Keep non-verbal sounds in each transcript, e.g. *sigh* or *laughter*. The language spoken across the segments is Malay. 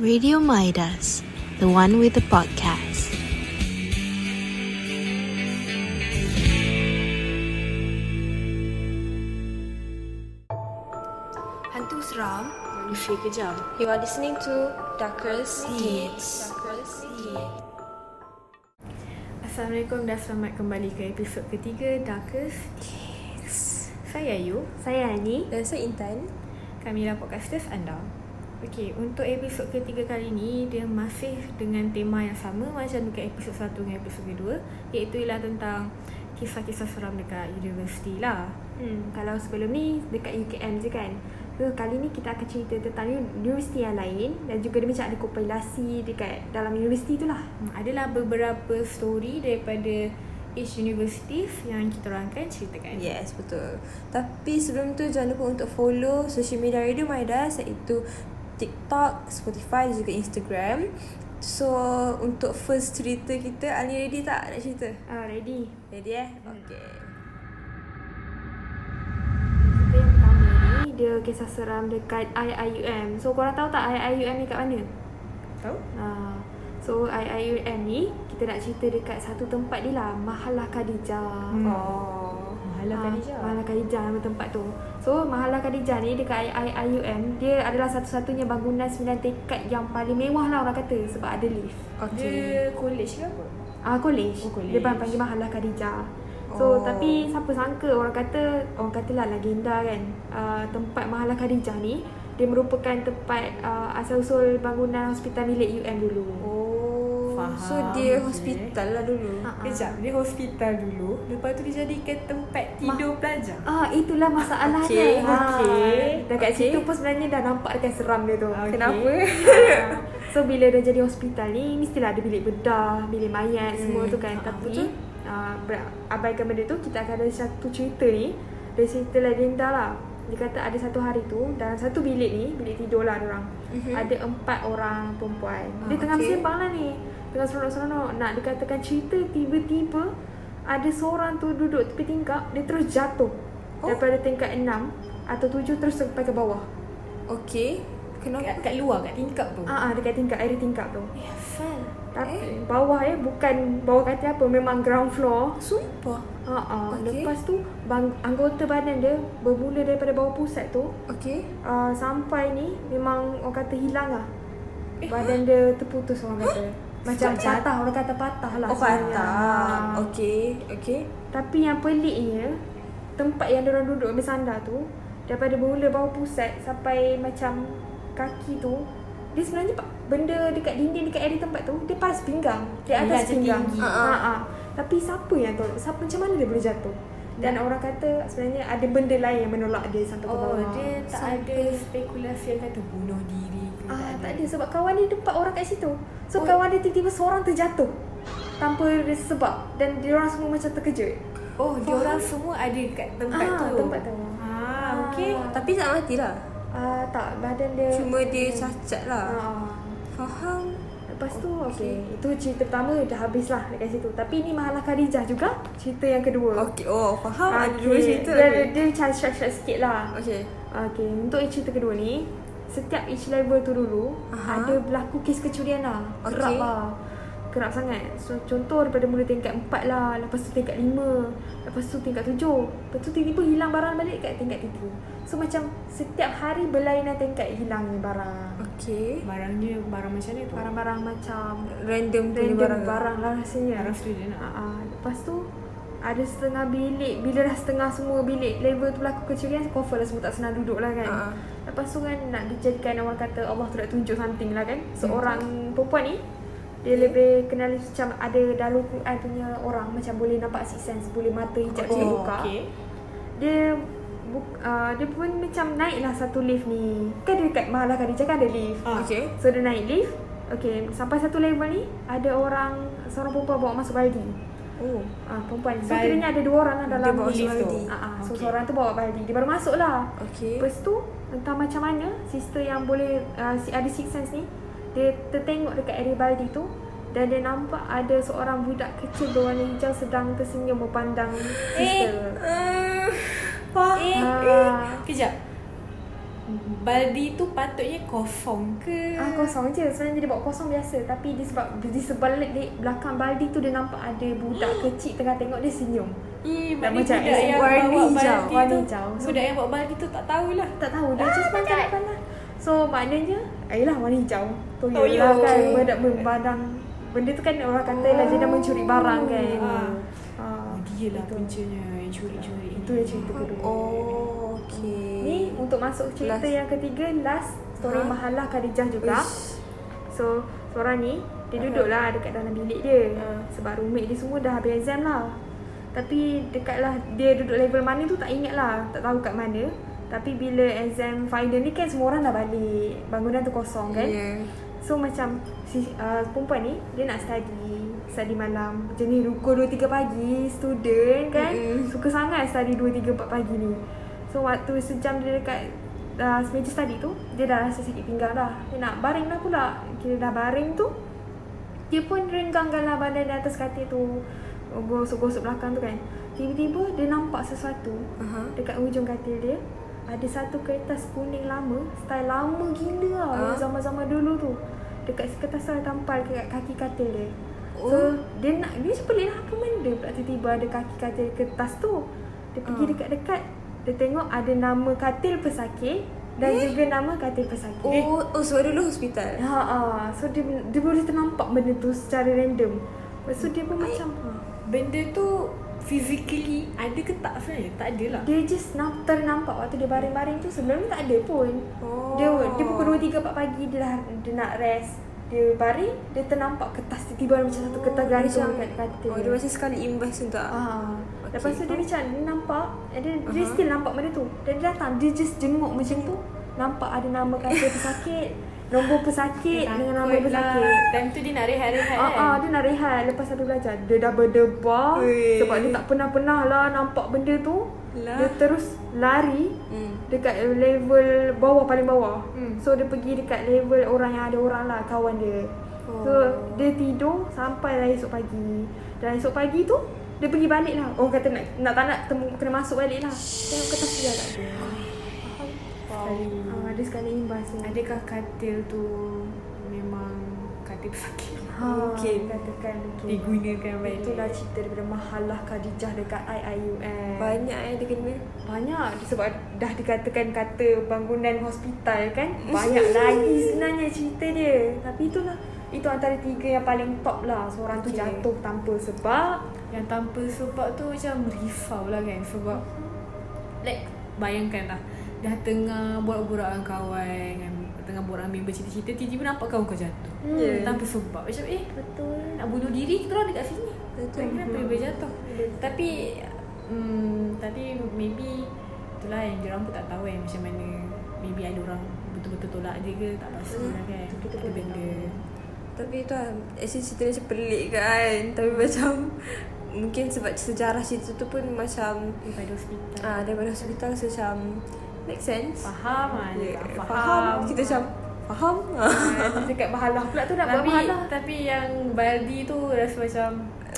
Radio Midas, the one with the podcast. Hantu seram Manusia kejam. You are listening to Darkest Deeds Darkest Deeds. Assalamualaikum dan selamat kembali ke episod ketiga Darkest Deeds. Saya Ayu. Saya Ani Dan saya Intan. Kami adalah podcasters anda. Okey, untuk episod ketiga kali ni dia masih dengan tema yang sama macam dekat episod satu dengan episod kedua iaitu ialah tentang kisah-kisah seram dekat universiti lah. hmm, Kalau sebelum ni dekat UKM je kan So kali ni kita akan cerita tentang uni- universiti yang lain Dan juga dia macam ada kompilasi dekat dalam universiti tu lah Hmm, adalah beberapa story daripada each universities yang kita orang akan ceritakan. Yes, betul. Tapi sebelum tu jangan lupa untuk follow social media Radio Midas iaitu TikTok, Spotify dan juga Instagram. So, untuk first cerita kita, Ali ready tak nak cerita? uh, Ready Ready eh? Okay. Cerita yang pertama ni Dia kisah seram dekat IIUM So korang tahu tak IIUM ni kat mana? Tahu? Uh, so IIUM ni Kita nak cerita dekat satu tempat dia lah Mahalah Khadijah Hmm. Oh. Mahalah Ah, Khadijah. Mahalah Khadijah nama tempat tu. So Mahalah Khadijah ni dekat I- IUM dia adalah satu-satunya bangunan sembilan tingkat yang paling mewah lah orang kata sebab ada lift. Okay. Dia college ke apa? Ah college. Oh, college. Dia panggil panggil Mahalah Khadijah. Oh. So tapi siapa sangka orang kata orang katalah legenda kan. Uh, tempat Mahalah Khadijah ni dia merupakan tempat uh, asal usul bangunan hospital milik UM dulu. Oh. Faham, So, dia okay. hospital lah dulu. Ah, ah. Kejap, dia hospital dulu Lepas tu dijadikan tempat tidur pelajar Ah itulah masalahnya. Okey, Ha, okey, Dekat okey. situ pun sebenarnya dah nampak dekat seram dia tu. Okey. Kenapa? Ah, *laughs* so bila dah jadi hospital ni mestilah ada bilik bedah, bilik mayat Hmm, semua tu kan. ah, Tapi betul. uh, abaikan benda tu kita akan ada satu cerita ni. Dari cerita legenda lah. Dia kata ada satu hari tu dalam satu bilik ni, bilik tidur lah orang. Mhm. Ada empat orang perempuan. Dia Ah, tengah okey. bersembang lah ni. Tengah seronok-seronok. Nak dikatakan cerita tiba-tiba ada seorang tu duduk tepi tingkap, dia terus jatuh. Oh. Daripada tingkat enam atau tujuh terus sampai ke bawah. Okay. kat, Kenapa? kat luar, kat tingkap tu Ah, ah dekat tingkap, area tingkap tu. Eh, asal. Tapi Eh? bawah ya bukan bawah kata apa memang ground floor. Sumpah. Ha ah. Okey. Lepas tu bang, anggota badan dia bermula daripada bawah pusat tu Okay. uh, sampai ni memang orang kata hilang lah. Eh, Badan dia terputus orang kata. Macam Sebab patah orang kata patah lah Oh, sebenarnya. patah. Ah. Okay. Okay. Tapi yang peliknya tempat yang dia orang duduk ambil sandar tu daripada bermula bawah pusat sampai macam kaki tu dia sebenarnya benda dekat dinding dekat area tempat tu dia paras pinggang di Yelah, atas dia pinggang tinggi. ha, Ha, ha. tapi siapa yang tahu siapa macam mana dia boleh jatuh dan orang kata sebenarnya ada benda lain yang menolak dia sampai ke Oh, bawah. dia tak ada spekulasi yang kata bunuh diri ke ah, tak ada. sebab kawan dia empat orang kat situ. So Oh. kawan dia tiba-tiba seorang terjatuh tanpa ada sebab. Dan dia orang semua macam terkejut. Oh, dia orang semua ada kat tempat ah, tu? tempat tu. Ah, okey. Tapi tak mati lah. Ah tak, badan dia Cuma dia cacat lah. Ah. Faham. Lepas tu okey, itu cerita pertama dah habis lah dekat situ. Tapi ni Mahalah Khadijah juga cerita yang kedua. Okay. Oh, faham. Ada Okey, dua cerita. Dia, Okay. dia macam sikit lah. Okay. Okey, untuk cerita kedua ni, setiap each level tu dulu Aha. ada berlaku kes kecurian lah. Kerap Okey. lah. Kerap sangat. So contoh daripada mula tingkat 4 lah, lepas tu tingkat 5, lepas tu tingkat 7. Lepas tu tiba-tiba hilang barang balik kat tingkat 3. So macam setiap hari berlainan tingkat hilangnya barang. Okay. Barangnya barang macam ni tu Barang-barang macam Random punya random barang. barang, lah rasanya. Barang student lah ha. Lepas tu ada setengah bilik Bila dah setengah semua bilik Level tu berlaku kecurian Confirm lah semua tak senang duduk lah kan Ha. Lepas tu kan Nak dijadikan orang kata Allah tu nak tunjuk something lah kan Seorang perempuan ni Dia lebih kenal macam Ada dalam Quran punya orang Macam boleh nampak six sense Boleh mata hijab Okay. dia Oh, buka okey Dia buk, uh, Dia pun macam naik lah satu lift ni Kan dia dekat Mahalah Khadijah kan ada lift Ah. Okay. So dia naik lift Okay, sampai satu level ni Ada orang Seorang perempuan bawa masuk baldi Oh. Ah, perempuan. So Baldi. kiranya ada dua orang lah dalam bawa lift baldi. tu. Ah, ah. So Okey. seorang tu bawa baldi. Dia baru masuk lah. Okay. Lepas tu entah macam mana sister yang boleh uh, si ada six sense ni dia tertengok dekat area baldi tu dan dia nampak ada seorang budak kecil berwarna hijau sedang tersenyum memandang sister. Uh, faham. Eh, Ah. eh Kejap Baldi tu patutnya kosong ke? Ah kosong je sebenarnya dia buat kosong biasa tapi di sebab di sebalik di belakang baldi tu dia nampak ada budak *gasps* kecil tengah tengok dia senyum. Maknanya macam budak eh, yang warna bawa hijau, baldi warna tu hijau. So- Budak yang bawa baldi tu tak tahulah Tak tahu dia just pandang nak pandang. So maknanya Ayolah warna hijau Toyo Toyo. lah kan Benda membadang Benda tu kan orang kata lah Dia dah mencuri barang kan Ah. Ah, Dia lah puncanya yang curi-curi Itu dia cerita kedua Oh, okay. Ni untuk masuk cerita Last. yang ketiga Last Story Ha? Mahalah Khadijah juga Uish. So seorang ni Dia duduk lah dekat dalam bilik dia Ha. Sebab roommate dia semua dah habis exam lah Tapi dekat lah Dia duduk level mana tu tak ingat lah Tak tahu kat mana Tapi bila exam final ni kan Semua orang dah balik Bangunan tu kosong kan Yeah. So macam si uh, perempuan ni dia nak study study malam jenis pukul 2 3 pagi student kan Mm-mm. suka sangat study 2 3 4 pagi ni. So waktu sejam dia dekat uh, meja study tu dia dah rasa sikit pinggang dah. Dia nak baring dah pula. Kira dah baring tu dia pun renggangkanlah badan di atas katil tu gosok-gosok belakang tu kan. Tiba-tiba dia nampak sesuatu Aha. dekat ujung katil dia ada satu kertas kuning lama style lama gila lah Ah. uh. zaman-zaman dulu tu dekat kertas ada tampal dekat kaki katil dia Oh. so dia nak dia macam pelik lah apa benda pula tiba-tiba ada kaki katil kertas tu dia pergi Ah. dekat-dekat dia tengok ada nama katil pesakit dan Eh? juga nama katil pesakit Oh, oh sebab dulu hospital. Ha ah, so dia dia boleh ternampak benda tu secara random. Lepas tu dia pun macam ha. Benda tu physically ada ke tak sebenarnya? Tak ada lah Dia just nam, ternampak waktu dia baring-baring tu sebelum ni tak ada pun. Oh. Dia dia pukul 2 3 4 pagi dia dah dia nak rest. Dia baring, dia ternampak kertas tiba-tiba ada macam satu kertas gantung macam- dekat katil. Oh, dia macam sekali imbas untuk. Ah. Okay, Lepas tu dia macam dia nampak dia, dia Aha. still nampak benda tu. Dan dia datang dia just jenguk macam tu. Nampak ada nama katil pesakit, *laughs* nombor pesakit dengan pesakit. lah. Time tu dia nak rehat-rehat Ah, kan ah, dia nak rehat lepas ada belajar. Dia dah berdebar Weh. sebab dia tak pernah-pernah lah nampak benda tu. Lah. Dia terus lari Hmm. dekat level bawah paling bawah. Hmm. So dia pergi dekat level orang yang ada orang lah kawan dia. Oh. So dia tidur sampai lah esok pagi. Dan esok pagi tu dia pergi balik lah. Orang kata nak, nak tak nak temu, kena masuk balik lah. Tengok kertas dia tak ada. Sekali. Ah, dia sekali imbas ni. Adakah katil tu memang katil sakit Ha, *laughs* Mungkin. Katakan mungkin. digunakan baik Itulah cerita daripada Mahalah Khadijah dekat IIUM. Banyak eh dia kena. Banyak sebab dah dikatakan kata bangunan hospital kan. *laughs* Banyak lagi sebenarnya cerita dia. Tapi itulah itu antara tiga yang paling top lah. Seorang tu Okay. jatuh tanpa sebab. Yang tanpa sebab tu macam risau lah kan Sebab Like Bayangkan lah Dah tengah borak-borak dengan kawan kan, Tengah borak dengan member cerita-cerita Tiba-tiba nampak kawan kau jatuh. Hmm. Ya. Tanpa sebab. Macam eh Betul. Nak bunuh diri Kita orang dekat sini. Betul. Kenapa member jatuh. Tapi hmm, Tapi maybe Itulah yang diorang pun tak tahu kan Macam mana. Maybe ada orang Betul-betul tolak dia ke Tak pasti Hmm. lah kan? Kita Ada pun tak benda. Tapi tu lah Actually cerita dia macam pelik kan? Tapi macam Mungkin sebab sejarah cerita tu pun macam Daripada hospital. Ah Daripada hospital so macam Make sense Faham dia Yeah, tak Faham Kita macam Faham Dekat Mahalah pula tu nak buat tapi, Mahalah. tapi yang Baldi tu rasa macam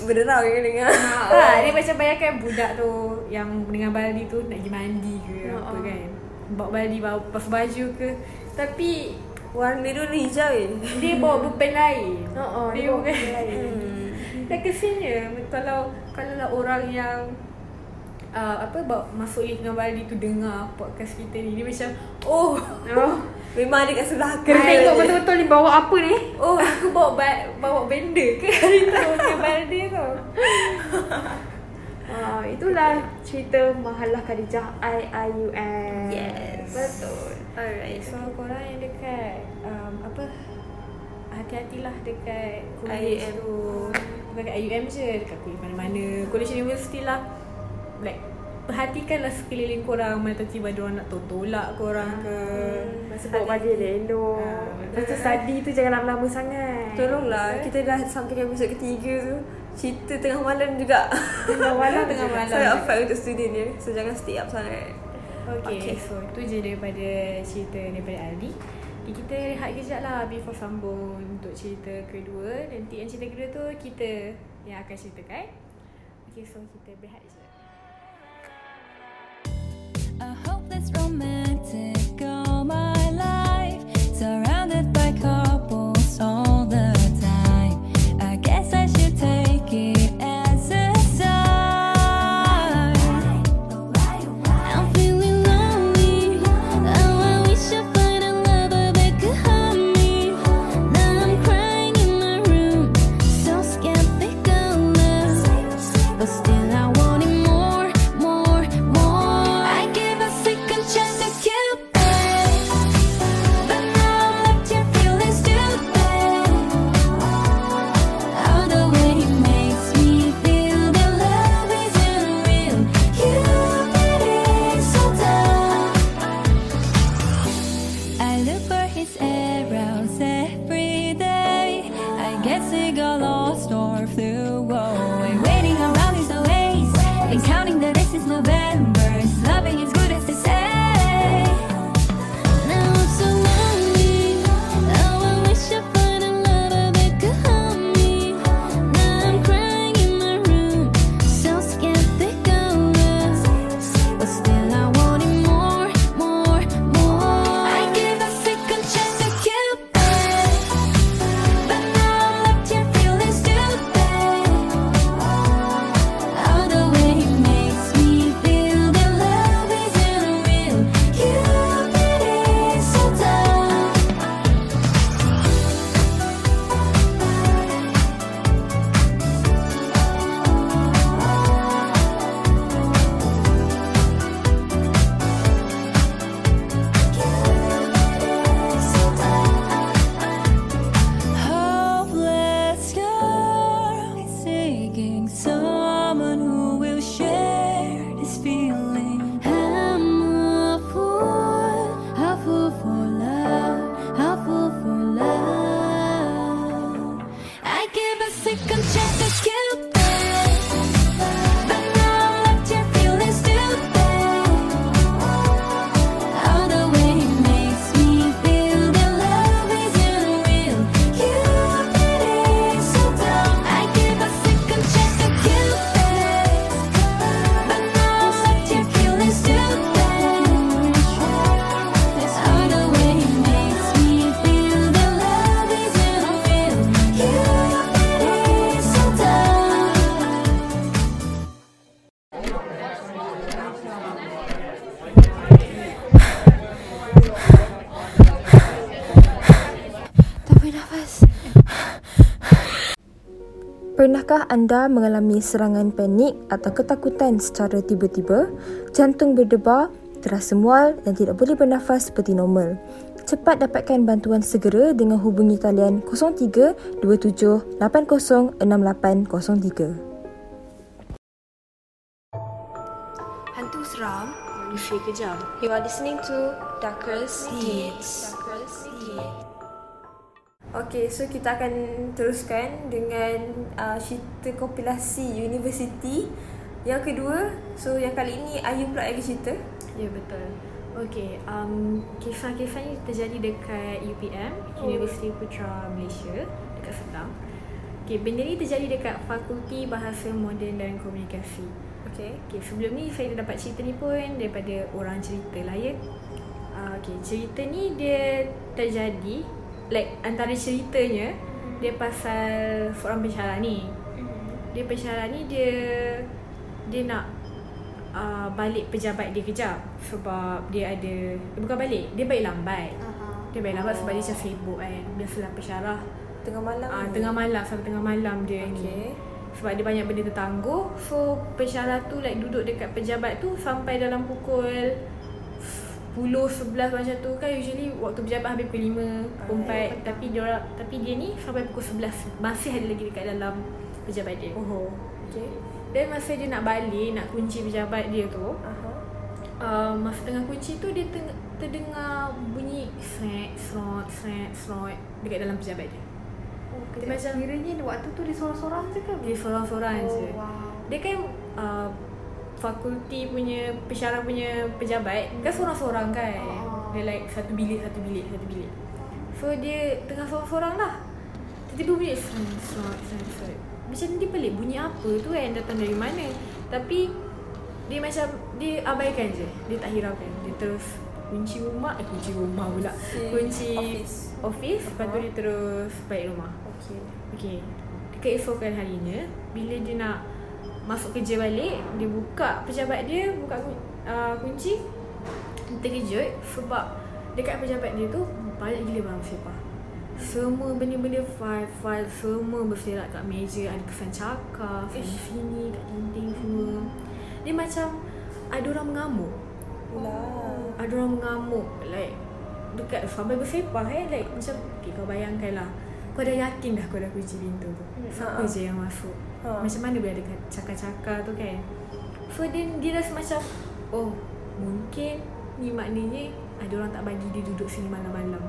Berderau kan dengar Ha, dia macam bayangkan budak tu yang dengan baldi tu nak pergi mandi ke Ha, apa ha. kan. Bawa baldi bawa pas baju ke. Tapi Warna dia ni hijau eh dia bawa beban lain. Ha, ha, dia dia bawa bukan. beban lain. hmm. Dan kesiannya kalau kalau lah orang yang uh, apa bawa masuk lift dengan baldi tu dengar podcast kita ni dia macam oh Oh. Memang dia kat sebelah Kena kan. tengok betul-betul ni bawa apa ni. oh aku bawa ba- bawa benda ke hari tu dengan baldi tu. *laughs* Ah, itulah cerita Mahalah Khadijah IIUM. Yes. Betul. Alright So korang yang dekat um, apa hati-hatilah dekat college IUM. tu. Bukan kat IUM je, dekat college mana-mana. College university lah. Like perhatikanlah sekeliling korang mana tiba-tiba ada orang nak tolak korang ke. Masa bawa baju dia elok. Ah, Lepas tu study tu jangan lama-lama sangat. Tolonglah Kita dah sampai ke episod ketiga tu Cerita tengah malam juga Tengah malam Tengah *laughs* malam. Sangat affect untuk student dia So jangan stay up sangat Okay, Okay. so itu je daripada cerita daripada Aldi. Okay, kita rehat kejap lah before sambung untuk cerita kedua. Nanti yang cerita kedua tu kita yang akan ceritakan. Okay, so kita berehat kejap. I Pernahkah anda mengalami serangan panik atau ketakutan secara tiba-tiba? Jantung berdebar, terasa mual dan tidak boleh bernafas seperti normal. Cepat dapatkan bantuan segera dengan hubungi talian 03 27 80 6803. Hantu seram. Manusia kejam. You are listening to Darkest Deeds. Okay, so kita akan teruskan dengan uh, cerita kompilasi University yang kedua. So yang kali ini Ayu pula lagi cerita. Ya betul. Okay, um, kisah-kisah ni terjadi dekat UPM, Universiti Putra Malaysia, dekat Sedang. Okay, benda ni terjadi dekat Fakulti Bahasa Moden dan Komunikasi. Okay. Okay, sebelum ni saya dah dapat cerita ni pun daripada orang cerita lah ya. Uh, okay, cerita ni dia terjadi, like antara ceritanya, dia pasal seorang pensyarah ni. Dia pensyarah ni dia dia nak uh, balik pejabat dia kejap sebab dia ada eh, bukan balik, dia balik lambat. Dia balik lambat sebab dia macam sibuk kan. Biasalah pensyarah Tengah malam. Ah, tengah malam sampai tengah malam dia okay. ni. Sebab dia banyak benda tertangguh. So pensyarah tu like duduk dekat pejabat tu sampai dalam pukul 10 11 macam tu kan usually waktu pejabat habis pukul 5 pukul 4 tapi dia orang tapi dia ni sampai pukul 11 masih ada lagi dekat dalam pejabat dia. Oh. Okay. Dan masa dia nak balik nak kunci pejabat dia tu Aha. uh, masa tengah kunci tu dia teng- terdengar bunyi sret srot sret srot dekat dalam pejabat dia. Oh, Dia kejap. macam- Kiranya waktu tu dia sorang-sorang je ke? Dia seorang-seorang oh, je. wow. Dia kan uh, fakulti punya pensyarah punya pejabat kan seorang-seorang kan. Oh. Dia like satu bilik satu bilik satu bilik. So dia tengah seorang-seorang lah. Tiba-tiba bunyi srot srot srot. Macam dia pelik bunyi apa tu kan datang dari mana. Tapi dia macam dia abaikan je. Dia tak hiraukan. Dia terus kunci rumah, eh kunci rumah pula. Si Kunci office. office lepas tu dia terus balik rumah. Okay. Okey. Keesokan harinya bila dia nak masuk kerja balik, dia buka pejabat dia, buka uh, kunci. Dia terkejut sebab dekat pejabat dia tu banyak gila barang bersepah. Semua benda-benda file-file semua berselerak kat meja, ada kesan cakar, sini sini kat dinding semua. Dia macam ada orang mengamuk. Lah. Ada orang mengamuk like dekat sampai bersepah eh like macam okay, kau bayangkan lah kau dah yakin dah kau dah kunci pintu tu siapa Ha. je yang masuk Ha. macam mana boleh ada cakar-cakar tu kan so then dia rasa macam oh mungkin ni maknanya ada orang tak bagi dia duduk sini malam-malam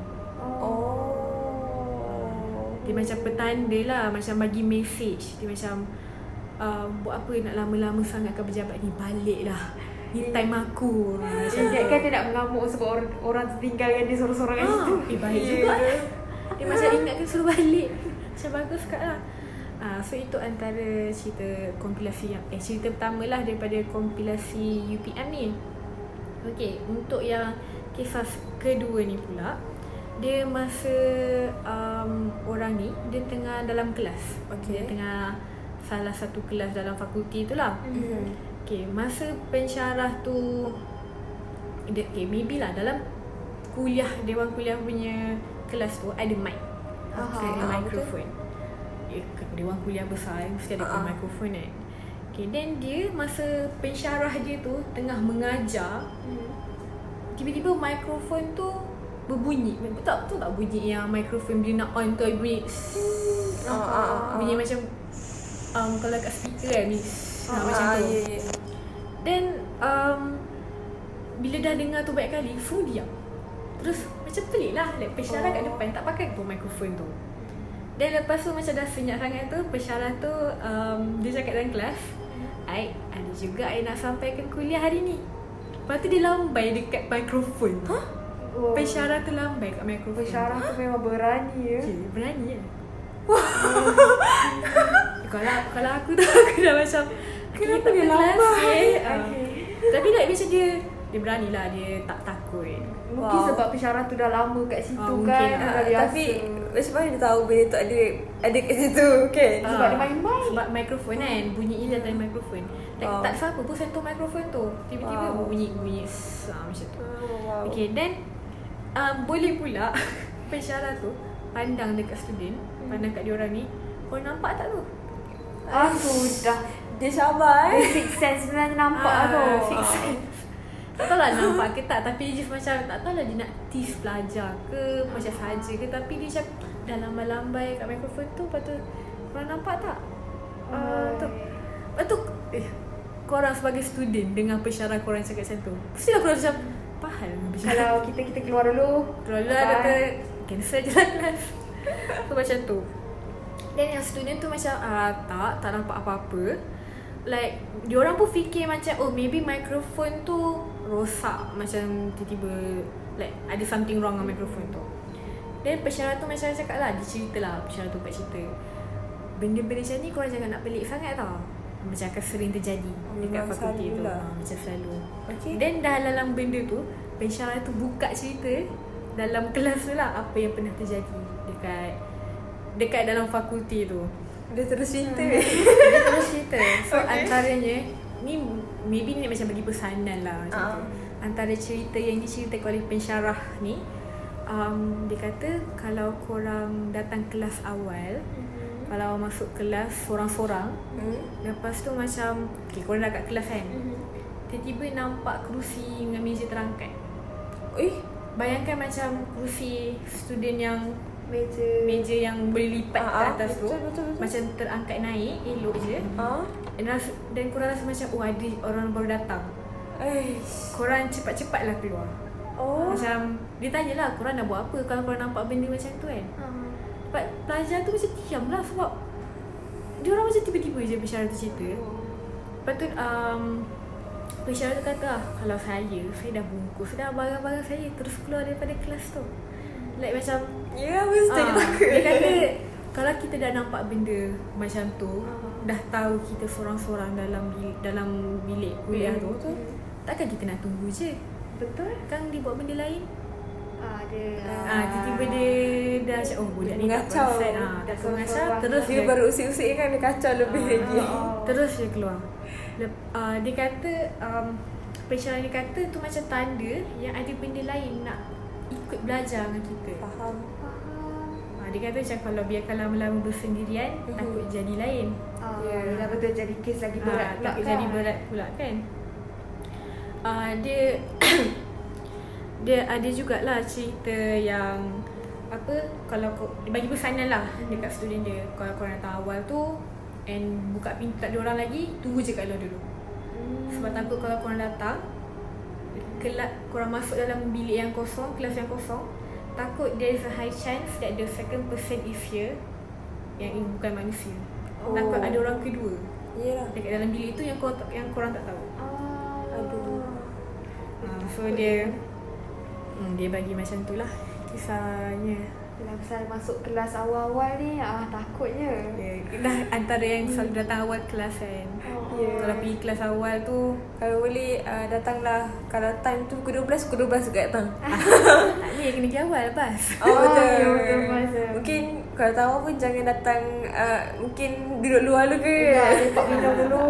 Oh. dia macam petanda lah macam bagi message dia macam uh, buat apa nak lama-lama sangat ke pejabat ni balik lah ni time aku macam Dia kan dia nak mengamuk sebab orang orang tertinggalkan dia sorang-sorang kat situ. Ah, eh baik juga lah. Dia macam ingatkan suruh balik. Macam bagus kat lah. Ah, so itu antara cerita kompilasi yang eh cerita pertama lah daripada kompilasi UPM ni. Okey, untuk yang kisah kedua ni pula dia masa um, orang ni dia tengah dalam kelas. Okey. Dia tengah salah satu kelas dalam fakulti tu lah. Mhm. Okay, masa pensyarah tu dia, okay, maybe lah dalam kuliah, dewan kuliah punya kelas tu ada mic. Okay, ada aha, mikrofon. Eh, ke- dewan kuliah besar kan, mesti ada ah. mikrofon kan. Okay, then dia masa pensyarah dia tu tengah mengajar, tiba-tiba mikrofon tu berbunyi. Betul betul tak bunyi yang mikrofon bila nak on tu bunyi ah, ah. bunyi macam um, kalau kat speaker kan bunyi Ah, macam tu. ya. Then um, Bila dah dengar tu banyak kali Semua diam Terus macam pelik lah like, Pensyarah oh. kat depan Tak pakai pun mikrofon tu Dan lepas tu macam dah senyap sangat tu Pensyarah tu um, Dia cakap dalam kelas I ada juga I nak sampaikan kuliah hari ni Lepas tu dia lambai dekat mikrofon huh? Oh. Pensyarah tu lambai kat mikrofon Pensyarah tu memang berani ya. Okay, berani kan *laughs* kalau kalau aku tu *laughs* aku dah macam Kenapa dia tak lambai? kelas, eh. Ah. Okay. Tapi like macam dia Dia berani lah Dia tak takut Mungkin Wow. sebab pensyarah tu dah lama kat situ mungkin kan. lah. Ah. Tapi macam mana dia tahu benda tu ada ada kat situ kan? Sebab Ah, dia main-main. Sebab mikrofon kan Bunyi dia dari mikrofon like, Oh. Tak siapa pun sentuh mikrofon tu Tiba-tiba Wow. bunyi Bunyi ah, Macam tu Oh, wow. Okay then um, Boleh pula *laughs* Pensyarah tu Pandang dekat student Pandang kat diorang ni Korang nampak tak tu? Ah, sudah. Dia sabar eh. six sense sebenarnya nampak Ah, tu. six sense. Tak tahu lah nampak ke tak Tapi dia just macam Tak tahu lah dia nak tease pelajar ke Macam saja ke Tapi dia macam Dah lambai-lambai kat mikrofon tu Lepas tu Korang nampak tak? Uh, tu Lepas tu eh, Korang sebagai student Dengan pensyarah korang cakap macam tu Mestilah korang macam pensyarah Kalau kita kita keluar dulu. Keluar lah Bye. kata Cancel je lah *laughs* kelas So macam tu Dan yang student tu macam ah, Tak Tak nampak apa-apa Like Diorang pun fikir macam Oh maybe microphone tu Rosak. Macam tiba-tiba Like ada something wrong dengan microphone tu. Dan pensyarah tu macam cakap lah. Dia cerita lah Pensyarah tu buat cerita. Benda-benda macam ni Korang jangan nak pelik sangat tau. Macam akan sering terjadi Dekat Memang fakulti selalu tu lah. Ah, Macam selalu. Okay. Dan dalam benda tu Pensyarah tu buka cerita Dalam kelas tu lah Apa yang pernah terjadi Dekat Dekat dalam fakulti tu Dia terus cerita. Dia terus cerita So Okay. antaranya Ni maybe ni macam bagi pesanan lah macam Ah. tu. Antara cerita yang diceritakan oleh pensyarah ni um, Dia kata Kalau korang datang kelas awal Mhm. Kalau masuk kelas sorang-sorang Hmm. Lepas tu macam Okay korang dah kat kelas kan Mhm. Tiba-tiba nampak kerusi dengan meja terangkat Eh, Bayangkan macam kerusi student yang Meja. meja yang boleh lipat ke ah, atas tu betul, betul, betul. macam terangkat naik elok je ah. dan, rasa, dan korang rasa macam oh ada orang baru datang Eh. korang cepat-cepatlah keluar Oh. macam dia tanyalah korang nak buat apa kalau korang nampak benda macam tu kan Ah. But pelajar tu macam diam lah sebab dia orang macam tiba-tiba je pensyarah tu cerita Lepas tu um, pensyarah tu kata ah, kalau saya saya dah bungkus dah barang-barang saya terus keluar daripada kelas tu like macam Ya, mesti Ah, takut. Dia kata kalau kita dah nampak benda macam tu, Ah. dah tahu kita seorang-seorang dalam bilik, dalam bilik kuliah tu, Betul. takkan kita nak tunggu je. Betul? Kan dia buat benda lain. Ah, ada. Ah, tiba-tiba dia dah macam oh budak ni tak konsen. Ah, Seorang-seorang. mengacau terus Dia baru usik-usik kan dia kacau lebih Ah. lagi. Oh. Terus dia keluar. Lep, uh, dia kata um, pensyarah ni kata tu macam tanda yang ada benda lain nak ikut belajar dengan kita. Faham. Uh, dia kata macam kalau biarkan lama-lama bersendirian Mhm. takut jadi lain. Ah, Ya. dah betul jadi kes lagi berat Ah, pula takut kan? jadi berat pula kan. Uh, dia *coughs* dia ada jugalah cerita yang apa kalau dia bagi pesanan lah dekat student dia kalau korang datang awal tu and buka pintu tak ada orang lagi tunggu je kat luar dulu Hmm. sebab takut kalau korang datang kelas korang masuk dalam bilik yang kosong kelas yang kosong takut there is a high chance that the second person is here yang ini bukan manusia oh. takut ada orang kedua Yalah. dekat dalam bilik tu yang kau yang korang tak tahu Ah. Aduh. uh, so dia hmm, dia bagi macam tu lah kisahnya Dalam pasal masuk kelas awal-awal ni, ah takutnya. dia dah antara yang selalu datang awal kelas kan Oh. Ya. kalau pergi kelas awal tu Kalau boleh uh, datanglah Kalau time tu pukul 12 Pukul 12 juga datang *laughs* tak ni kena pergi awal bas Oh betul *laughs* ya, betul. Mungkin Kalau tahu pun Jangan datang uh, Mungkin duduk luar dulu ke Ya, lepak minum dulu.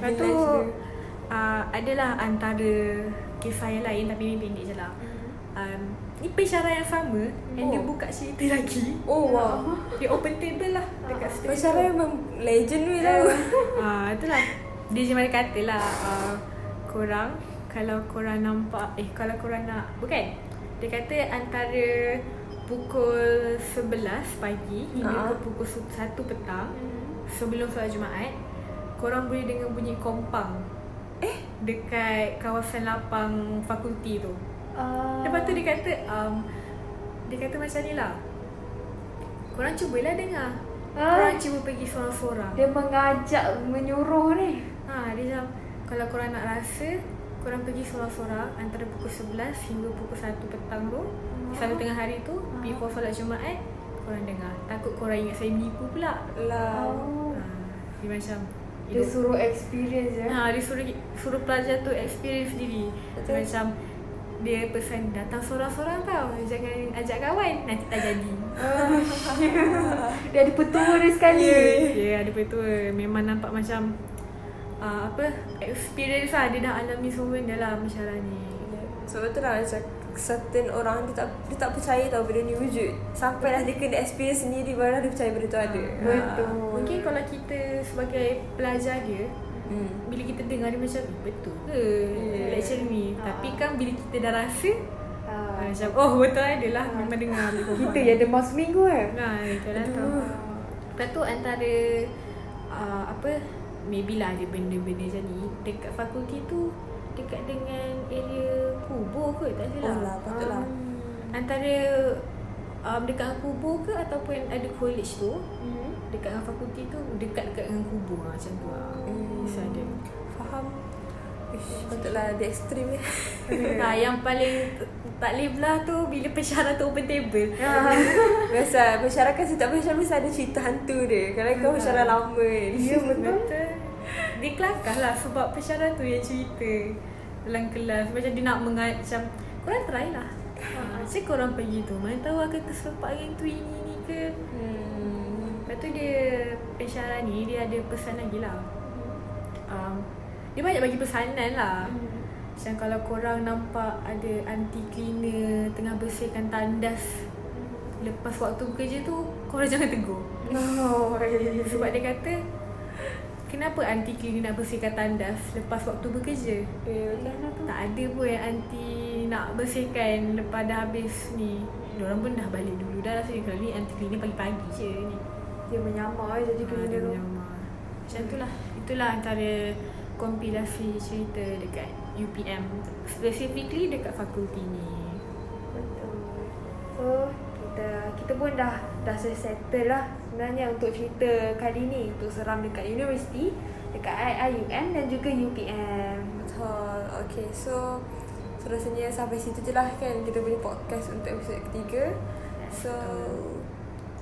Lepas tu uh, adalah antara kisah yang lain tapi ni pendek je lah. Um, ni pensyarah yang sama and dia Oh. buka cerita lagi. Oh wow Dia open table lah dekat stage tu. memang Legend ni tau *laughs* Ah, itulah. Dia je mana kata lah uh, korang kalau korang nampak eh kalau korang nak bukan dia kata antara pukul 11 pagi hingga Ah. ke pukul 1 petang sebelum solat Jumaat korang boleh dengar bunyi kompang eh dekat kawasan lapang fakulti tu Ah. lepas tu dia kata um, dia kata macam ni lah Korang cubalah dengar. Ah. Korang cuba pergi seorang-seorang. Dia mengajak menyuruh ni. Ha, dia macam kalau korang nak rasa, korang pergi seorang-seorang antara pukul 11 hingga pukul 1 petang tu. Selalu tengah hari tu, before solat Jumaat, korang dengar. Takut korang ingat saya menipu pula. Lah. Oh. Ha, dia macam Dia suruh experience ya. Ha, dia suruh suruh pelajar tu experience. Betul. Macam dia pesan datang seorang-seorang tau. Jangan ajak kawan, nanti tak jadi. *laughs* Dia ada petua dia sekali. Dia yeah, ada betul. Memang nampak macam uh, apa experience lah dia dah alami semua benda lah masyarakat ni. So betul lah macam certain orang dia tak dia tak percaya tau benda ni wujud. Sampai dah dia kena experience sendiri baru dia percaya benda tu ada. Betul. Mungkin kalau kita sebagai pelajar dia Hmm. bila kita dengar dia macam "Eh, betul ke Yeah. lecture ni tapi kan bila kita dah rasa Ah, macam oh betul ada lah memang dengar *laughs* kita yang demam seminggu eh. Nah, itu lah tu. Lepas tu antara uh, apa maybe lah ada benda-benda macam ni dekat fakulti tu dekat dengan area kubur ke tak silap. Oh lah patutlah. Antara um, dekat kubur ke ataupun ada college tu Hmm. dekat dengan fakulti tu dekat-dekat dengan kubur lah, macam tu lah. Hmm. Bisa ada. Faham. Ish, patutlah dia ekstrim eh. Nah, *laughs* yang paling tak boleh belah tu bila pensyarah tu open table. Biasa masyarakat setiap masyarakat mesti ada cerita hantu dia. Kalau kau masyarakat lama ni. Ya *laughs* betul. Betul. Dia kelakar lah sebab pensyarah tu yang cerita dalam kelas. Macam dia nak mengacam. Korang try lah. Ha, Cik korang pergi tu. Mana tahu akan terserpak dengan tu ini ni ke. Hmm. Lepas tu dia pensyarah ni dia ada pesan lagi lah. Um, dia banyak bagi pesanan lah. Macam kalau korang nampak ada anti cleaner tengah bersihkan tandas lepas waktu bekerja tu, korang *laughs* jangan tegur. Oh, Sebab dia kata Kenapa anti cleaner nak bersihkan tandas lepas waktu bekerja? Eh. Tak ada pun yang anti nak bersihkan lepas dah habis ni. Diorang pun dah balik dulu dah rasa kalau ni anti cleaner pagi-pagi je ni. dia menyamar eh, jadi Ha, kena dia tu. menyamar. Macam tu lah. Itulah antara kompilasi cerita dekat UPM. Specifically dekat fakulti ni. Betul. So, kita kita pun dah dah settle lah sebenarnya untuk cerita kali ni untuk seram dekat universiti, dekat IIUM dan juga UPM. Betul. Okay, so so rasanya sampai situ je lah kan kita punya podcast untuk episod ketiga. So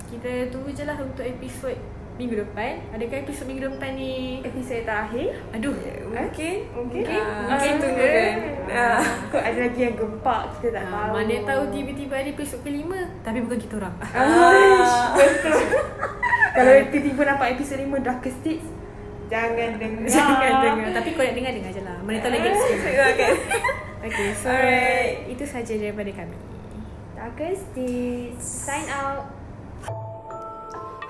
Kita tunggu je lah untuk episod minggu depan. Adakah episod minggu depan ni Episod terakhir. Aduh, mungkin Mungkin. Ah, Mungkin ah, tunggu kan. Ah. *laughs* Kau ada lagi yang gempak kita tak Ah, tahu. mana tahu tiba-tiba ada episod kelima tapi bukan kita orang. *laughs* Betul. Kalau tiba-tiba nampak episod 5 Darker Stitch, jangan dengar. *laughs* Jangan dengar. Tapi kau nak dengar dengar je lah. Mana tahu lagi experience. Okay. So Alright. itu saja daripada kami. Darker Stitch, sign out.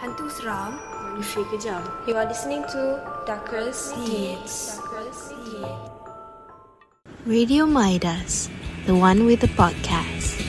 Hantu seram, manusia kejam. You are listening to Darkest Deeds. Darkest Deeds. Radio Midas, the one with the podcast.